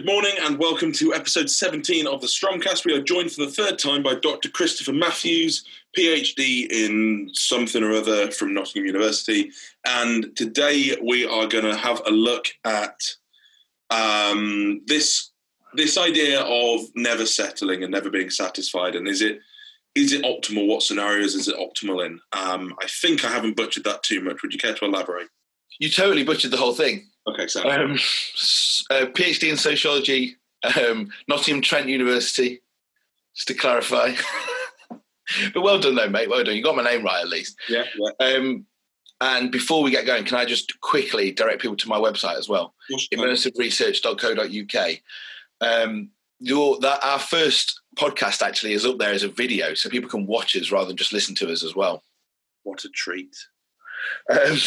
Good morning and welcome to episode 17 of the Stromcast. We are joined for the third time by Dr. Christopher Matthews, PhD in something or other from Nottingham University. And today we are going to have a look at um, this this idea of never settling and never being satisfied. And is it is it optimal? What scenarios is it optimal in? Um, I think I haven't butchered that too much. Would you care to elaborate? You totally butchered the whole thing. Okay, so Um, uh, PhD in sociology, um, Nottingham Trent University, just to clarify. but well done, though, mate. Well done. You got my name right at least. yeah, yeah. Um, and before we get going, can I just quickly direct people to my website as well, immersiveresearch.co.uk. Um, your that our first podcast actually is up there as a video, so people can watch us rather than just listen to us as well. What a treat. Um,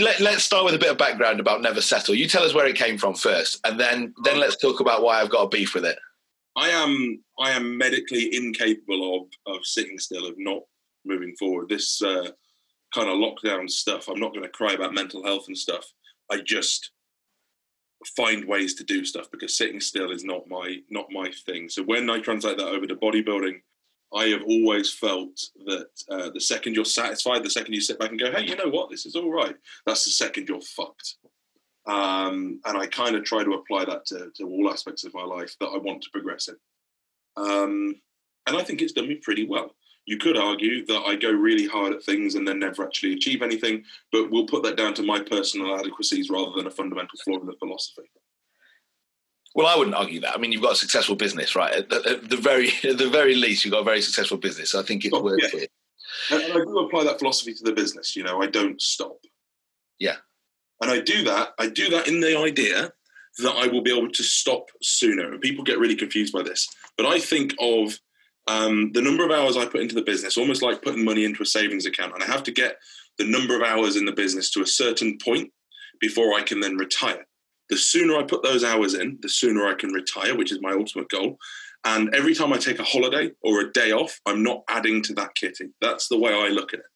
let, us start with a bit of background about Never Settle. You tell us where it came from first, and then then let's talk about why I've got a beef with it. I am I am medically incapable of of sitting still, of not moving forward. This uh, kind of lockdown stuff. I'm not going to cry about mental health and stuff. I just find ways to do stuff because sitting still is not my not my thing. So when I translate that over to bodybuilding, I have always felt that uh, the second you're satisfied, the second you sit back and go, "Hey, you know what? This is all right." That's the second you're fucked. Um, and I kind of try to apply that to, to all aspects of my life that I want to progress in. Um, and I think it's done me pretty well. You could argue that I go really hard at things and then never actually achieve anything, but we'll put that down to my personal adequacies rather than a fundamental flaw in the philosophy. Well, I wouldn't argue that. I mean, you've got a successful business, right? At the, at the very at the very least, you've got a very successful business. So I think it's Oh, worth yeah. it. And, and I do apply that philosophy to the business. You know, I don't stop. Yeah. And I do that. I do that in the idea that I will be able to stop sooner. And people get really confused by this, but I think of um, the number of hours I put into the business almost like putting money into a savings account, and I have to get the number of hours in the business to a certain point before I can then retire. The sooner I put those hours in, the sooner I can retire, which is my ultimate goal. And every time I take a holiday or a day off, I'm not adding to that kitty. That's the way I look at it.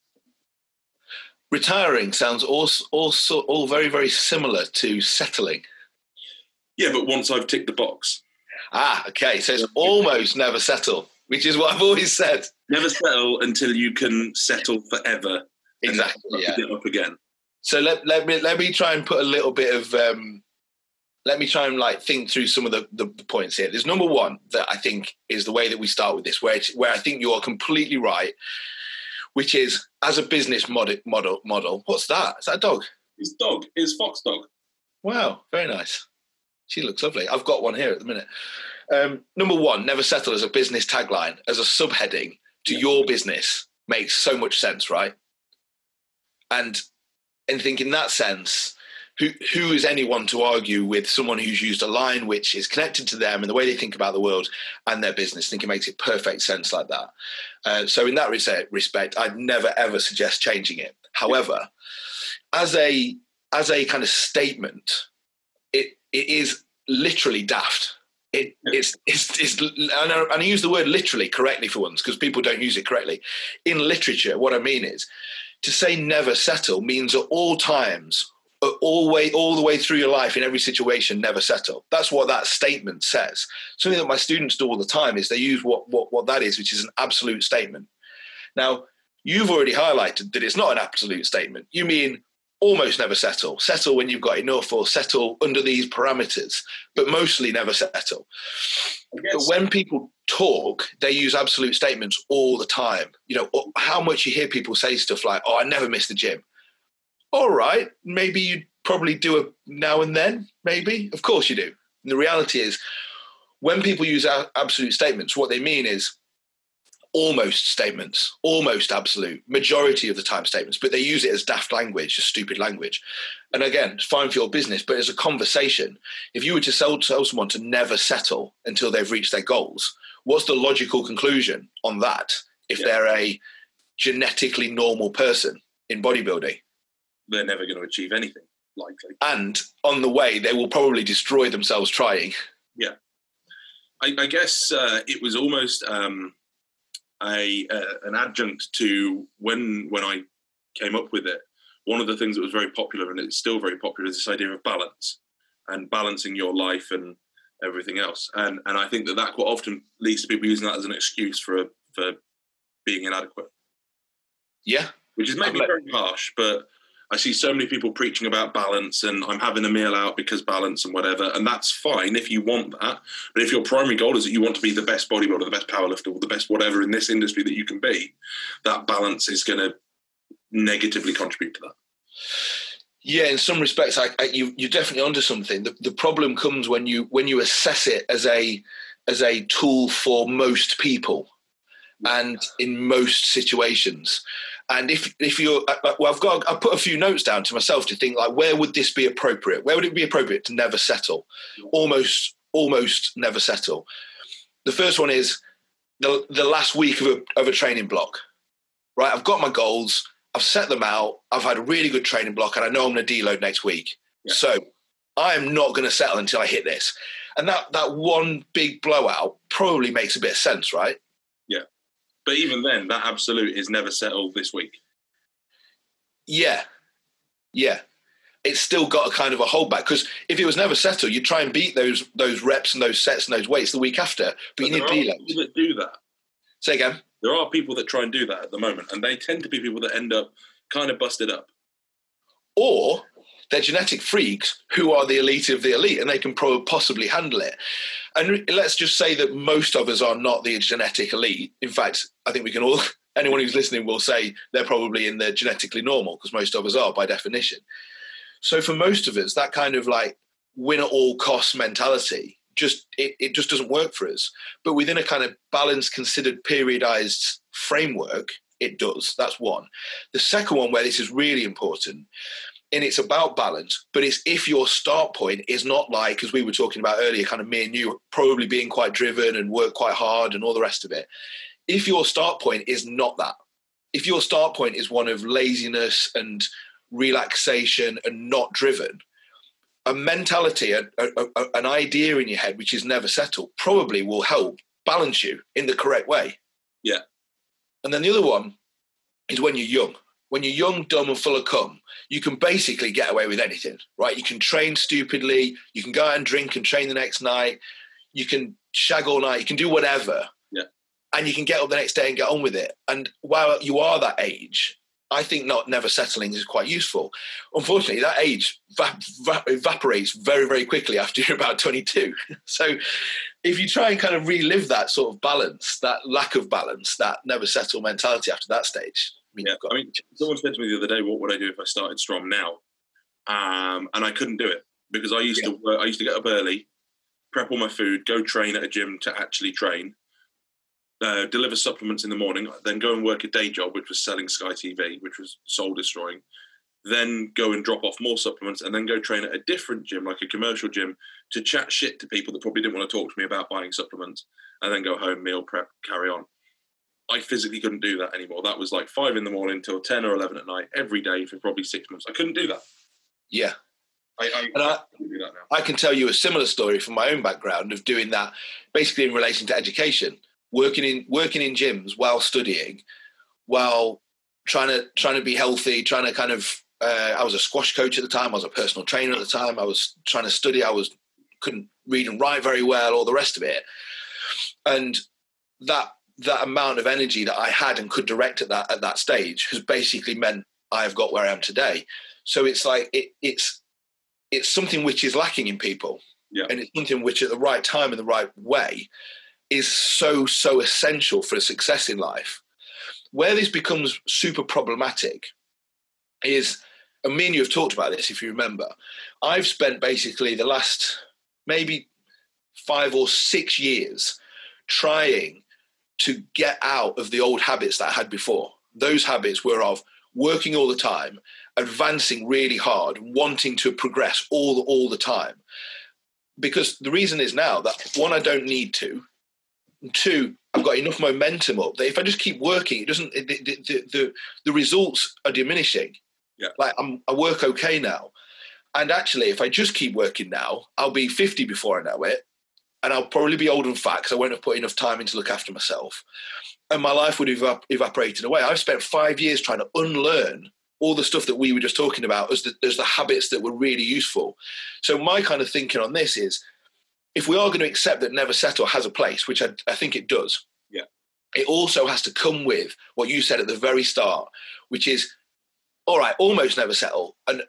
Retiring sounds also also all very very similar to settling. Yeah, but once I've ticked the box, Ah, okay. So it's almost never settle, which is what I've always said. never settle until you can settle forever. Exactly. Yeah. Get up again. So let, let me let me try and put a little bit of um, let me try and like think through some of the, the, the points here. There's number one that I think is the way that we start with this, where it's, where I think you are completely right, which is as a business model model model. What's that? Is that a dog? It's dog It's Fox Dog. Wow, very nice. She looks lovely. I've got one here at the minute. Um, number one, never settle as a business tagline, as a subheading to Yeah. your business makes so much sense, right? And and think in that sense, who who is anyone to argue with someone who's used a line which is connected to them and the way they think about the world and their business? I think it makes it perfect sense like that. Uh, so in that respect, I'd never ever suggest changing it. However, as a as a kind of statement, it it is literally daft. It, it's, it's, it's, and I, and I use the word literally correctly for once because people don't use it correctly. In literature, what I mean is to say never settle means at all times, all way, all the way through your life, in every situation, never settle. That's what that statement says. Something that my students do all the time is they use what, what, what that is, which is an absolute statement. Now, you've already highlighted that it's not an absolute statement. You mean almost never settle, settle when you've got enough, or settle under these parameters, but mostly never settle. But when people talk, they use absolute statements all the time. You know, how much you hear people say stuff like, oh, I never miss the gym. All right, maybe you probably do it now and then, maybe. Of course you do. And the reality is, when people use absolute statements, what they mean is almost statements, almost absolute, majority of the time statements, but they use it as daft language, just stupid language. And again, it's fine for your business, but as a conversation, if you were to sell, tell someone to never settle until they've reached their goals, what's the logical conclusion on that if Yeah. they're a genetically normal person in bodybuilding? They're never going to achieve anything, likely. And on the way, they will probably destroy themselves trying. I, I guess uh, it was almost um, a uh, an adjunct to when when I came up with it. One of the things that was very popular, and it's still very popular, is this idea of balance. and balancing your life and everything else. And and I think that that quite often leads to people using that as an excuse for for being inadequate. Yeah, which is maybe very harsh, but I see so many people preaching about balance and I'm having a meal out because balance and whatever, and that's fine if you want that. But if your primary goal is that you want to be the best bodybuilder, the best powerlifter, or the best whatever in this industry that you can be, that balance is going to negatively contribute to that. Yeah, in some respects, I, I, you you're definitely onto something. The, the problem comes when you when you assess it as a as a tool for most people, and in most situations. And if if you're uh, uh, well, I've got I put a few notes down to myself to think like where would this be appropriate? Where would it be appropriate to never settle? Almost almost never settle. The first one is the the last week of a of a training block. Right, I've got my goals. I've set them out. I've had a really good training block, and I know I'm going to deload next week. Yeah. So I am not going to settle until I hit this. And that that one big blowout probably makes a bit of sense, right? But even then, that absolute is never settled this week. Yeah, yeah. It's still got a kind of a holdback because if it was never settled, you'd try and beat those those reps and those sets and those weights the week after. But, but you need. People that do that. Say again. There are people that try and do that at the moment, and they tend to be people that end up kind of busted up. Or they're genetic freaks who are the elite of the elite and they can probably possibly handle it. And let's just say that most of us are not the genetic elite. In fact, I think we can all, anyone who's listening will say they're probably in the genetically normal because most of us are by definition. So for most of us, that kind of like win at all costs mentality just it, it just doesn't work for us. But within a kind of balanced, considered, periodized framework, it does. That's one. The second one, where this is really important, and it's about balance, but it's if your start point is not like, as we were talking about earlier, kind of me and you probably being quite driven and work quite hard and all the rest of it. If your start point is not that, if your start point is one of laziness and relaxation and not driven, a mentality, a, a, a, an idea in your head which is never settled, probably will help balance you in the correct way. Yeah. And then the other one is when you're young when you're young, dumb, and full of cum, you can basically get away with anything, right? You can train stupidly, you can go out and drink and train the next night, you can shag all night, you can do whatever. Yeah. And you can get up the next day and get on with it. And while you are that age, I think not never settling is quite useful. Unfortunately, that age va- va- evaporates very, very quickly after you're about 22. so if you try and kind of relive that sort of balance, that lack of balance, that never settle mentality after that stage, mean, yeah, I mean, someone said to me the other day, "What would I do if I started Strom now?" Um, and I couldn't do it because I used yeah. to work, I used to get up early, prep all my food, go train at a gym to actually train, uh, deliver supplements in the morning, then go and work a day job, which was selling Sky TV, which was soul destroying. Then go and drop off more supplements, and then go train at a different gym, like a commercial gym, to chat shit to people that probably didn't want to talk to me about buying supplements, and then go home, meal prep, carry on. I physically couldn't do that anymore. That was like five in the morning till 10 or 11 at night every day for probably six months. I couldn't do that. Yeah. I, I, I, I, can tell you a similar story from my own background of doing that basically in relation to education, working in working in gyms while studying, while trying to trying to be healthy, trying to kind of uh, I was a squash coach at the time, I was a personal trainer at the time, I was trying to study, I was couldn't read and write very well, all the rest of it. And that that amount of energy that I had and could direct at that at that stage has basically meant I have got where I am today. So it's like it, it's it's something which is lacking in people, yeah. and it's something which at the right time and the right way is so so essential for a success in life. Where this becomes super problematic is, and me and you have talked about this if you remember. I've spent basically the last maybe five or six years trying to get out of the old habits that I had before. Those habits were of working all the time, advancing really hard, wanting to progress all all the time. Because the reason is now that one, I don't need to. Two, I've got enough momentum up that if I just keep working, it doesn't. The the the, the results are diminishing. Yeah. Like I'm, I work okay now, and actually, if I just keep working now, I'll be 50 before I know it, and I'll probably be old and fat because I won't have put enough time in to look after myself. And my life would have evaporated away. I've spent five years trying to unlearn all the stuff that we were just talking about as the, as the habits that were really useful. So my kind of thinking on this is, if we are going to accept that never settle has a place, which I, I think it does, yeah, it also has to come with what you said at the very start, which is, all right, almost never settle and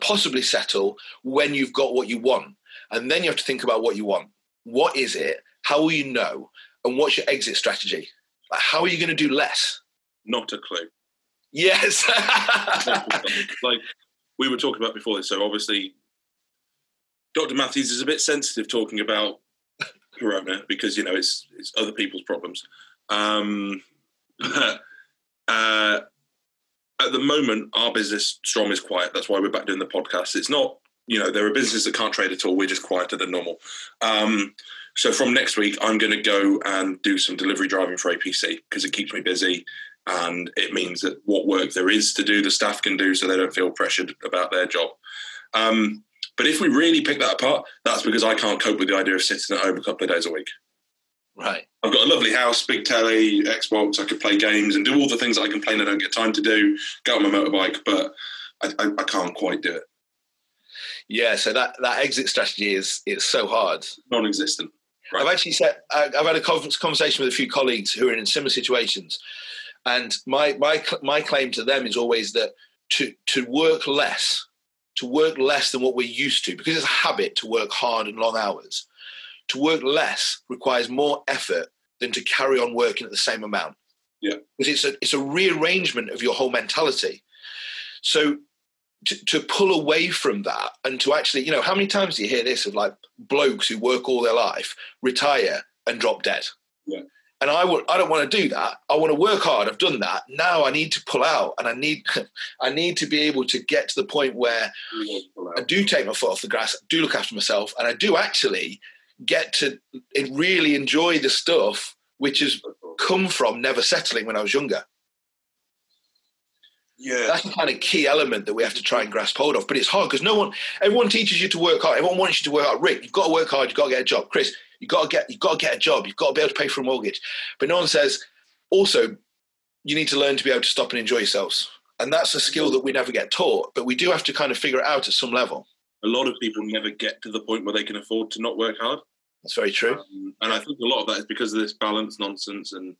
possibly settle when you've got what you want, and then you have to think about what you want. What is it? How will you know? And what's your exit strategy? Like, how are you going to do less? Not a clue. Yes. like we were talking about before this, so obviously Dr. Matthews is a bit sensitive talking about Corona because you know it's it's other people's problems. Um, uh, at the moment, our business Strom is quiet. That's why we're back doing the podcast. It's not you know there are businesses that can't trade at all. We're just quieter than normal. Um, so from next week, I'm going to go and do some delivery driving for APC because it keeps me busy and it means that what work there is to do, the staff can do, so they don't feel pressured about their job. Um, but if we really pick that apart, that's because I can't cope with the idea of sitting at home a couple of days a week. Right. I've got a lovely house, big telly, Xbox. I could play games and do all the things that I complain I don't get time to do. Go on my motorbike, but I, I, I can't quite do it. Yeah, so that, that exit strategy is is so hard, non-existent. Right. I've actually said uh, I've had a conversation with a few colleagues who are in similar situations, and my my my claim to them is always that to to work less, to work less than what we're used to, because it's a habit to work hard and long hours. To work less requires more effort than to carry on working at the same amount. Yeah, because it's a it's a rearrangement of your whole mentality. So to, to, pull away from that and to actually, you know, how many times do you hear this of like blokes who work all their life, retire and drop dead? Yeah. And I would, I don't want to do that. I want to work hard. I've done that. Now I need to pull out, and I need, I need to be able to get to the point where I do take my foot off the grass, do look after myself, and I do actually get to really enjoy the stuff which has come from never settling when I was younger. Yeah, that's the kind of key element that we have to try and grasp hold of. But it's hard because no one, everyone teaches you to work hard. Everyone wants you to work hard. Rick, you've got to work hard. You've got to get a job. Chris, you've got to get, you've got to get a job. You've got to be able to pay for a mortgage. But no one says, also, you need to learn to be able to stop and enjoy yourselves. And that's a skill that we never get taught. But we do have to kind of figure it out at some level. A lot of people never get to the point where they can afford to not work hard. That's very true. Um, and I think a lot of that is because of this balance nonsense and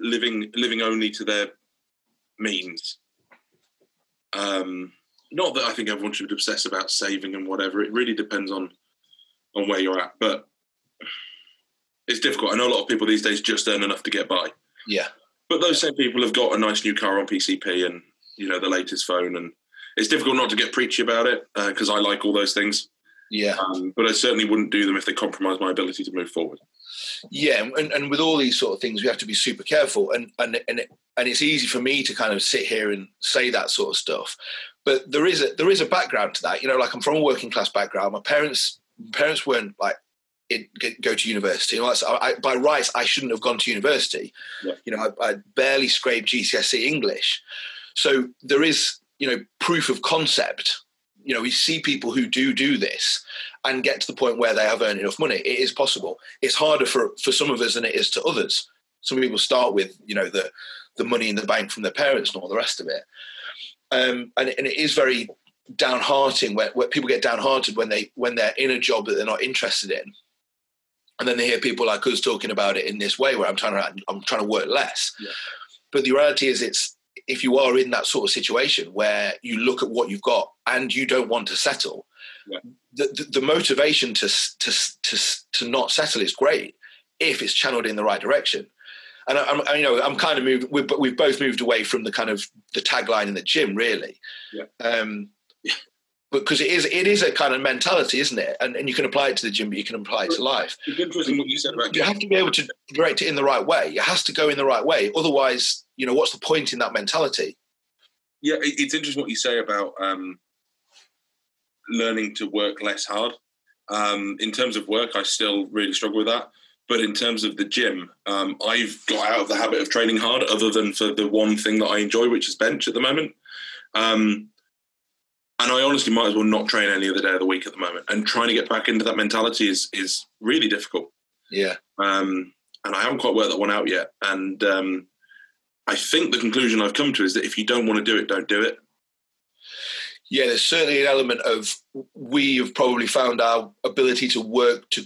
living living only to their means um, not that I think everyone should obsess about saving and whatever. It really depends on on where you're at, but it's difficult. I know a lot of people these days just earn enough to get by. Yeah, but those same people have got a nice new car on PCP and you know the latest phone, and it's difficult not to get preachy about it because uh, I like all those things. Yeah, um, but I certainly wouldn't do them if they compromise my ability to move forward. Yeah, and, and with all these sort of things, we have to be super careful. And and and it, and it's easy for me to kind of sit here and say that sort of stuff, but there is a there is a background to that. You know, like I'm from a working class background. My parents parents weren't like it, go to university. You know, I, by rights, I shouldn't have gone to university. Yeah. You know, I, I barely scraped GCSE English. So there is, you know, proof of concept. You know, we see people who do do this, and get to the point where they have earned enough money. It is possible. It's harder for, for some of us than it is to others. Some people start with, you know, the, the money in the bank from their parents and all the rest of it. Um, and, and it is very downhearting where, where people get downhearted when they when they're in a job that they're not interested in and then they hear people like us talking about it in this way where i'm trying to i'm trying to work less yeah. but the reality is it's if you are in that sort of situation where you look at what you've got and you don't want to settle yeah. the, the, the motivation to, to to to not settle is great if it's channeled in the right direction. And I, am you know, I'm kind of moved. We've, we've both moved away from the kind of the tagline in the gym, really. Yeah. Um, because it is it is a kind of mentality, isn't it? And, and you can apply it to the gym, but you can apply it to life. It's interesting what you said about. You have to be able to direct it in the right way. It has to go in the right way. Otherwise, you know, what's the point in that mentality? Yeah, it's interesting what you say about um, learning to work less hard. Um, in terms of work, I still really struggle with that. But in terms of the gym, um, I've got out of the habit of training hard, other than for the one thing that I enjoy, which is bench at the moment. Um, and I honestly might as well not train any other day of the week at the moment. And trying to get back into that mentality is is really difficult. Yeah. Um, and I haven't quite worked that one out yet. And um, I think the conclusion I've come to is that if you don't want to do it, don't do it. Yeah, there's certainly an element of we have probably found our ability to work to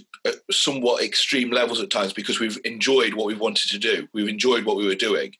somewhat extreme levels at times because we've enjoyed what we wanted to do. We've enjoyed what we were doing.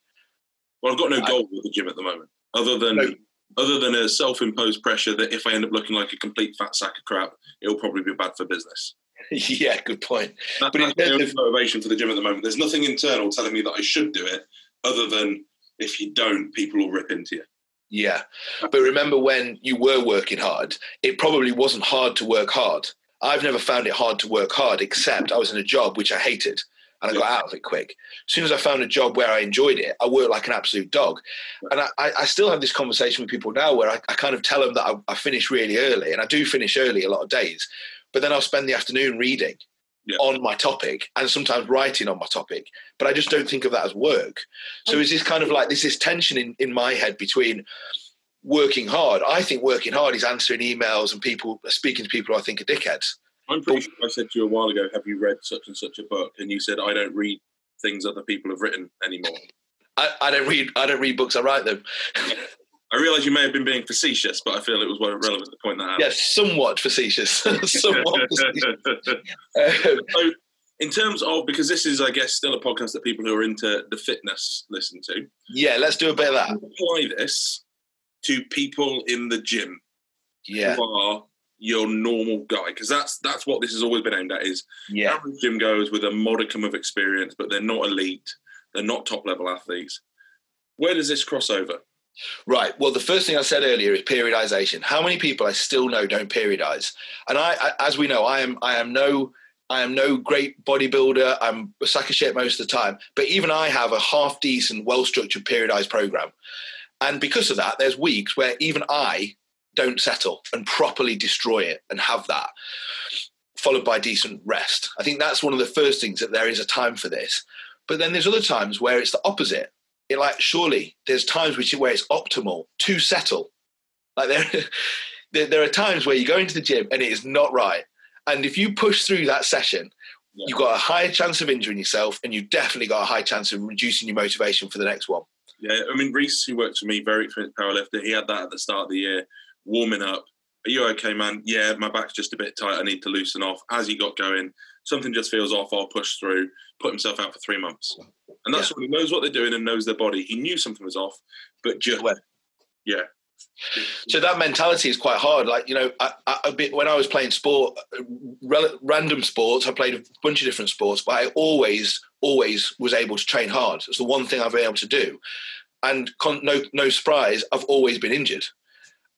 Well, I've got no goal with the gym at the moment, other than no. other than a self-imposed pressure that if I end up looking like a complete fat sack of crap, it'll probably be bad for business. yeah, good point. That, but the of, motivation for the gym at the moment. There's nothing internal telling me that I should do it, other than if you don't, people will rip into you. Yeah, but remember when you were working hard, it probably wasn't hard to work hard. I've never found it hard to work hard, except I was in a job which I hated and I got out of it quick. As soon as I found a job where I enjoyed it, I worked like an absolute dog. And I, I still have this conversation with people now where I, I kind of tell them that I, I, finish really early, and I do finish early a lot of days, but then I'll spend the afternoon reading yeah. on my topic and sometimes writing on my topic. But I just don't think of that as work. So oh, is this kind of like this this tension in, in my head between working hard? I think working hard is answering emails and people speaking to people I think are dickheads. I'm pretty sure I said to you a while ago, have you read such and such a book? And you said, I don't read things other people have written anymore. I, I don't read I don't read books, I write them. I realise you may have been being facetious, but I feel it was relevant to point that out. Yes, somewhat facetious. somewhat facetious. so, in terms of because this is, I guess, still a podcast that people who are into the fitness listen to. Yeah, let's do a bit of that. Apply this to people in the gym. Yeah. Who are your normal guy because that's that's what this has always been aimed at is yeah. average gym goes with a modicum of experience but they're not elite they're not top level athletes where does this cross over Right. Well, the first thing I said earlier is periodization. How many people I still know don't periodize? And I, I as we know, I am I am no I am no great bodybuilder. I'm a sack of shit most of the time. But even I have a half decent, well structured periodized program. And because of that, there's weeks where even I don't settle and properly destroy it and have that, followed by decent rest. I think that's one of the first things that there is a time for this. But then there's other times where it's the opposite it like surely there's times which where it's optimal to settle. Like there, there, there are times where you go into the gym and it is not right, and if you push through that session, yeah. you've got a higher chance of injuring yourself, and you've definitely got a high chance of reducing your motivation for the next one. Yeah, I mean Reese, who works for me, very experienced powerlifter, he had that at the start of the year, warming up. Are you okay, man? Yeah, my back's just a bit tight. I need to loosen off. As he got going, something just feels off. I'll push through. Put himself out for three months. And that's yeah. he knows what they're doing and knows their body. He knew something was off, but just yeah. So that mentality is quite hard. Like you know, I, I, bit, when I was playing sport, random sports, I played a bunch of different sports, but I always, always was able to train hard. It's the one thing I've been able to do, and con- no, no surprise, I've always been injured.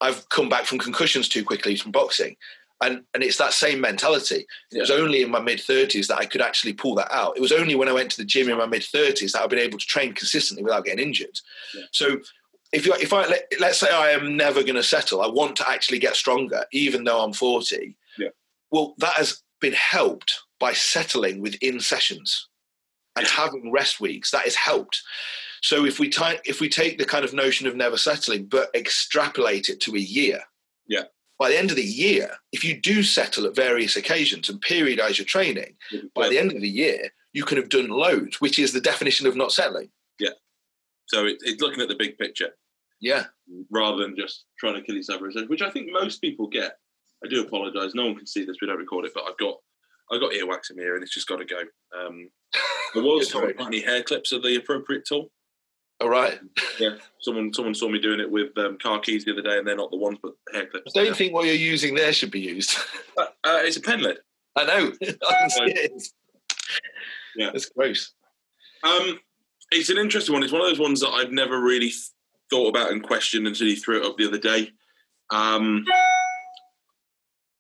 I've come back from concussions too quickly from boxing, and and it's that same mentality. It was only in my mid thirties that I could actually pull that out. It was only when I went to the gym in my mid thirties that I've been able to train consistently without getting injured. Yeah. So if you if I let, let's say I am never going to settle, I want to actually get stronger, even though I'm forty. Yeah. Well, that has been helped by settling within sessions and having rest weeks. That has helped. So if we t- if we take the kind of notion of never settling, but extrapolate it to a year, yeah, by the end of the year, if you do settle at various occasions and periodize your training, by the end of the year, you can have done loads, which is the definition of not settling. Yeah. So it, it's looking at the big picture. Yeah. Rather than just trying to kill yourself, which I think most people get. I do apologise. No one can see this. We don't record it, but I've got I've got earwax in here, and it's just got to go. Um, there was any hair clips are the appropriate tool. All right. Yeah. Someone someone saw me doing it with um, car keys the other day, and they're not the ones, but hair clips. I don't think what you're using there should be used. Uh, uh, it's a pen lid. I know. I yeah, it's gross. Um, it's an interesting one. It's one of those ones that I've never really thought about and questioned until you threw it up the other day. Um,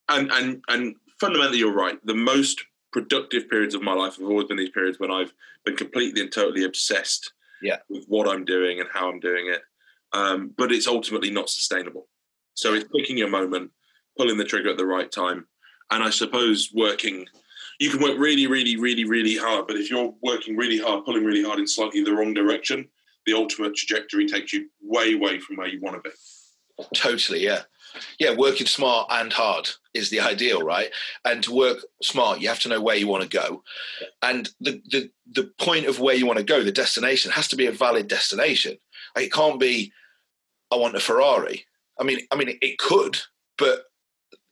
and and and fundamentally, you're right. The most productive periods of my life have always been these periods when I've been completely and totally obsessed yeah. with what I'm doing and how I'm doing it. Um, but it's ultimately not sustainable. So it's picking your moment, pulling the trigger at the right time, and I suppose working. You can work really, really, really, really hard, but if you're working really hard, pulling really hard in slightly the wrong direction, the ultimate trajectory takes you way, way from where you want to be. Totally, yeah. Yeah, working smart and hard is the ideal, right? And to work smart, you have to know where you want to go, and the the the point of where you want to go, the destination, has to be a valid destination. Like, it can't be, I want a Ferrari. I mean, I mean, it could, but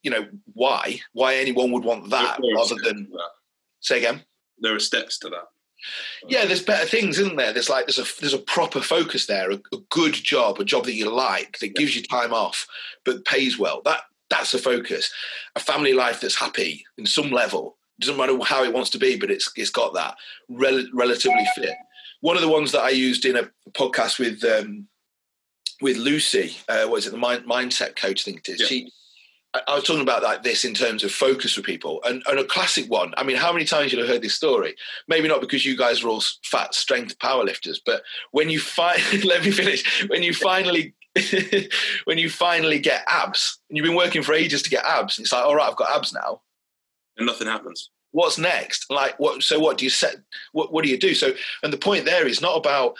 you know, why? Why anyone would want that rather than that. say again? There are steps to that. Yeah, there's better things, isn't there? There's like there's a there's a proper focus there, a, a good job, a job that you like, that gives you time off, but pays well. That that's the focus. A family life that's happy in some level. Doesn't matter how it wants to be, but it's it's got that rel- relatively fit. One of the ones that I used in a podcast with um, with Lucy, uh, what is it, the mind, mindset coach? I think it is. Yeah. She I was talking about like this in terms of focus for people, and, and a classic one. I mean, how many times you have heard this story? Maybe not because you guys are all fat strength powerlifters, but when you find, let me finish. When you finally, when you finally get abs, and you've been working for ages to get abs, and it's like, all right, I've got abs now, and nothing happens. What's next? Like, what? So, what do you set? What, what do you do? So, and the point there is not about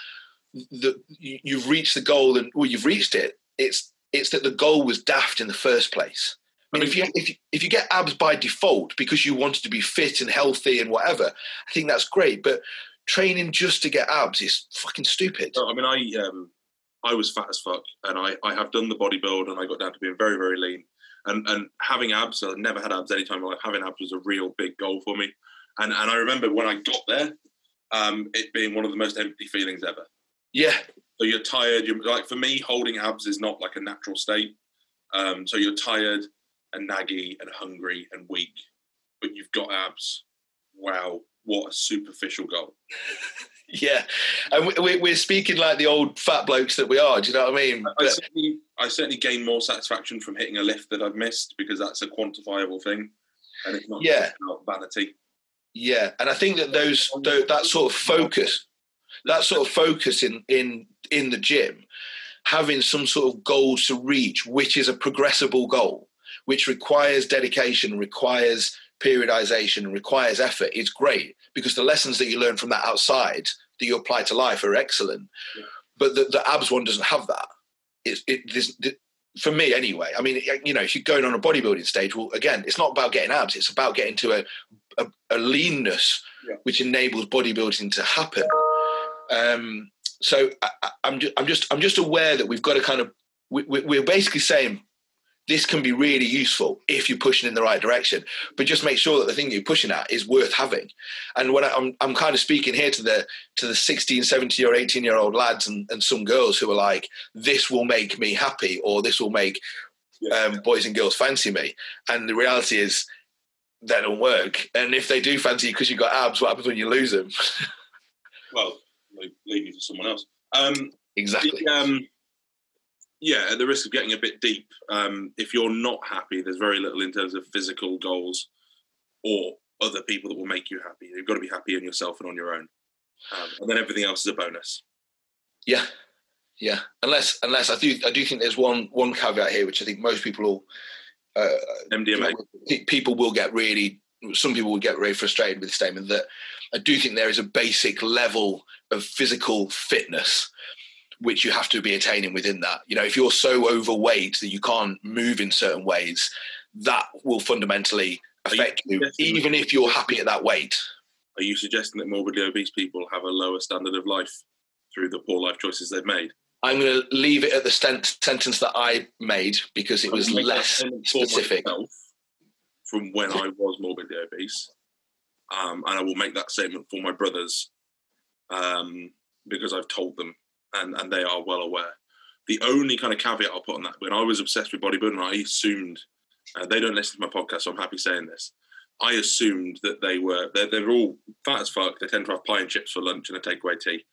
the you've reached the goal and well, you've reached it. It's it's that the goal was daft in the first place. I mean, if you, if you if you get abs by default because you wanted to be fit and healthy and whatever, I think that's great. But training just to get abs is fucking stupid. I mean, I um, I was fat as fuck, and I I have done the bodybuild, and I got down to being very very lean. And and having abs, I never had abs any time in my life. Having abs was a real big goal for me. And and I remember when I got there, um, it being one of the most empty feelings ever. Yeah, so you're tired. You're like for me, holding abs is not like a natural state. Um, so you're tired and naggy and hungry and weak, but you've got abs. Wow, what a superficial goal. yeah, and we're speaking like the old fat blokes that we are. Do you know what I mean? I, certainly, I certainly gain more satisfaction from hitting a lift that I've missed because that's a quantifiable thing, and it's not yeah. vanity. Yeah, and I think that those that sort of focus that sort of focus in in in the gym, having some sort of goals to reach, which is a progressible goal, which requires dedication, requires periodization, requires effort, is great because the lessons that you learn from that outside that you apply to life are excellent. Yeah. But the, the abs one doesn't have that. It, it, for me anyway. I mean, you know, if you're going on a bodybuilding stage, well, again, it's not about getting abs. It's about getting to a, a, a leanness yeah. which enables bodybuilding to happen. Um, so I, am just, I'm just I'm just aware that we've got to kind of we, we're basically saying this can be really useful if you're pushing in the right direction. But just make sure that the thing you're pushing at is worth having. And when I, am I'm, I'm kind of speaking here to the to the 16 17 or 18 year old lads and, and some girls who are like this will make me happy or this will make um, boys and girls fancy me. And the reality is that don't work. And if they do fancy you because you've got abs what happens when you lose them well leave you to someone else. Um, exactly. The, um, yeah, at the risk of getting a bit deep, um, if you're not happy, there's very little in terms of physical goals or other people that will make you happy. You've got to be happy in yourself and on your own, um, and then everything else is a bonus. Yeah, yeah. Unless, unless I do, I do think there's one one caveat here, which I think most people will. Uh, MDMA. People will get really. Some people will get really frustrated with the statement that I do think there is a basic level of physical fitness which you have to be attaining within that. You know, if you're so overweight that you can't move in certain ways, that will fundamentally affect you, you even if you're happy at that weight. Are you suggesting that morbidly obese people have a lower standard of life through the poor life choices they've made? I'm going to leave it at the st- sentence that I made because it was less specific. From when I was morbidly obese, um, and I will make that statement for my brothers um, because I've told them, and, and they are well aware. The only kind of caveat I'll put on that, when I was obsessed with bodybuilding, I assumed uh, they don't listen to my podcast, so I'm happy saying this. I assumed that they were they're, they're all fat as fuck. They tend to have pie and chips for lunch and a takeaway tea.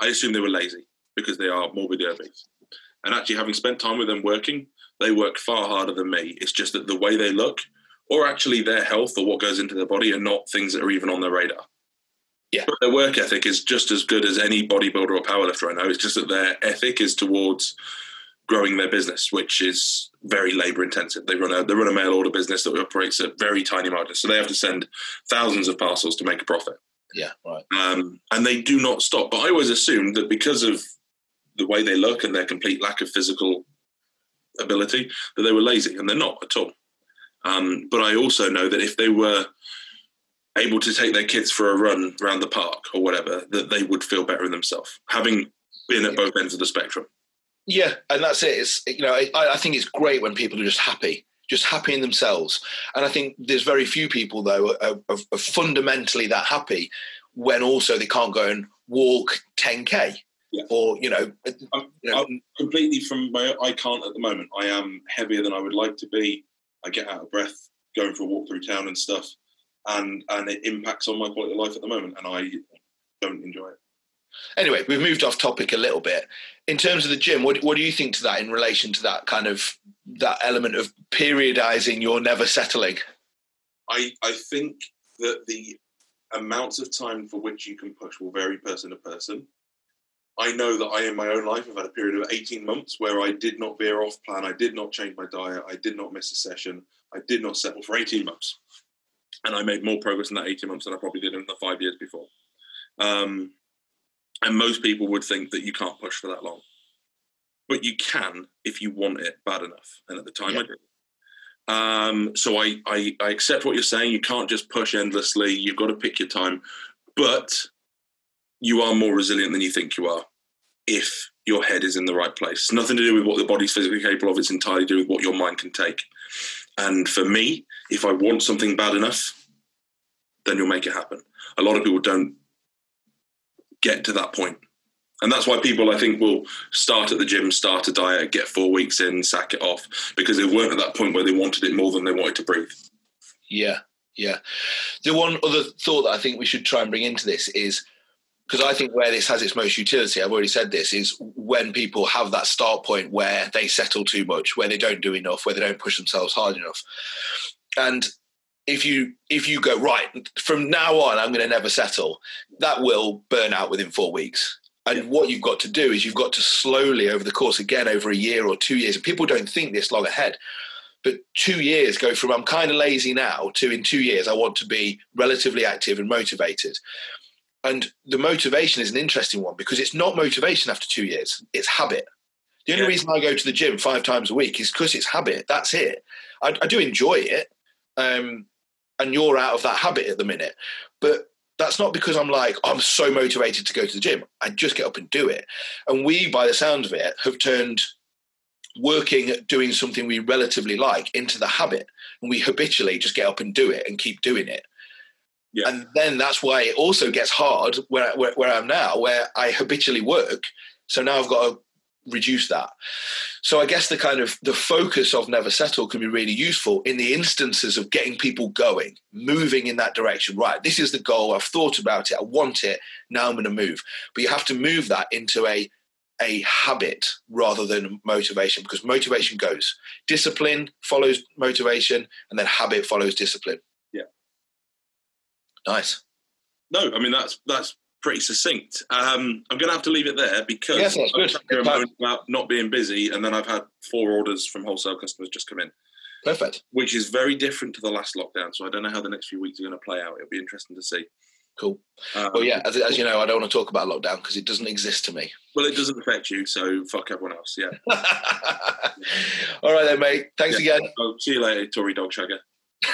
I assumed they were lazy because they are morbidly obese. And actually, having spent time with them working, they work far harder than me. It's just that the way they look, or actually their health or what goes into their body, are not things that are even on their radar. Yeah. But their work ethic is just as good as any bodybuilder or powerlifter I know. It's just that their ethic is towards growing their business, which is very labour intensive. They run a they run a mail order business that operates at very tiny margins, so they have to send thousands of parcels to make a profit. Yeah, right. Um, and they do not stop. But I always assumed that because of the way they look and their complete lack of physical ability that they were lazy, and they're not at all. Um, but I also know that if they were able to take their kids for a run around the park or whatever, that they would feel better in themselves, having been at both ends of the spectrum. Yeah, and that's it. It's you know, I, I think it's great when people are just happy, just happy in themselves. And I think there's very few people though are, are, are fundamentally that happy when also they can't go and walk 10k Yeah. or you know, I'm, you know I'm completely from my. I can't at the moment. I am heavier than I would like to be. I get out of breath going for a walk through town and stuff, and and it impacts on my quality of life at the moment, and I don't enjoy it. anyway, we've moved off topic a little bit. In terms of the gym, what, what do you think to that in relation to that kind of that element of periodizing your never settling? I I think that the amounts of time for which you can push will vary person to person. I know that I, in my own life, have had a period of 18 months where I did not veer off plan. I did not change my diet. I did not miss a session. I did not settle for 18 months. And I made more progress in that 18 months than I probably did in the five years before. Um, and most people would think that you can't push for that long. But you can if you want it bad enough. And at the time, Yeah. I did. Um, so I, I, I accept what you're saying. You can't just push endlessly. You've got to pick your time. But you are more resilient than you think you are if your head is in the right place. It's nothing to do with what the body's physically capable of. It's entirely to do with what your mind can take. And for me, if I want something bad enough, then you'll make it happen. A lot of people don't get to that point. And that's why people, I think, will start at the gym, start a diet, get four weeks in, sack it off, because they weren't at that point where they wanted it more than they wanted to breathe. Yeah, yeah. The one other thought that I think we should try and bring into this is because I think where this has its most utility, I've already said this, is when people have that start point where they settle too much, where they don't do enough, where they don't push themselves hard enough. And if you if you go right from now on, I'm going to never settle, that will burn out within four weeks. And what you've got to do is you've got to slowly, over the course again, over a year or two years, and people don't think this long ahead. But two years go from I'm kind of lazy now to in two years I want to be relatively active and motivated. And the motivation is an interesting one because it's not motivation after two years, it's habit. The only Yeah. reason I go to the gym five times a week is because it's habit. That's it. I, I do enjoy it. Um, and you're out of that habit at the minute. But that's not because I'm like, I'm so motivated to go to the gym. I just get up and do it. And we, by the sound of it, have turned working at doing something we relatively like into the habit. And we habitually just get up and do it and keep doing it. Yeah. And then that's why it also gets hard where, where, where I'm now, where I habitually work. So now I've got to reduce that. So I guess the kind of the focus of Never Settle can be really useful in the instances of getting people going, moving in that direction. Right, this is the goal. I've thought about it. I want it. Now I'm going to move. But you have to move that into a a habit rather than motivation because motivation goes. Discipline follows motivation, and then habit follows discipline. Nice. No, I mean that's that's pretty succinct. Um, I'm going to have to leave it there because Yes, that's I'm good. Good moaning about not being busy, and then I've had four orders from wholesale customers just come in, Perfect. which is very different to the last lockdown. So I don't know how the next few weeks are going to play out. It'll be interesting to see. Cool. Um, Well, yeah, as, as you know, I don't want to talk about lockdown because it doesn't exist to me. Well, it doesn't affect you, so fuck everyone else. Yeah. All right, then, mate. Thanks Yeah. again. Oh, see you later, Tory dog shagger.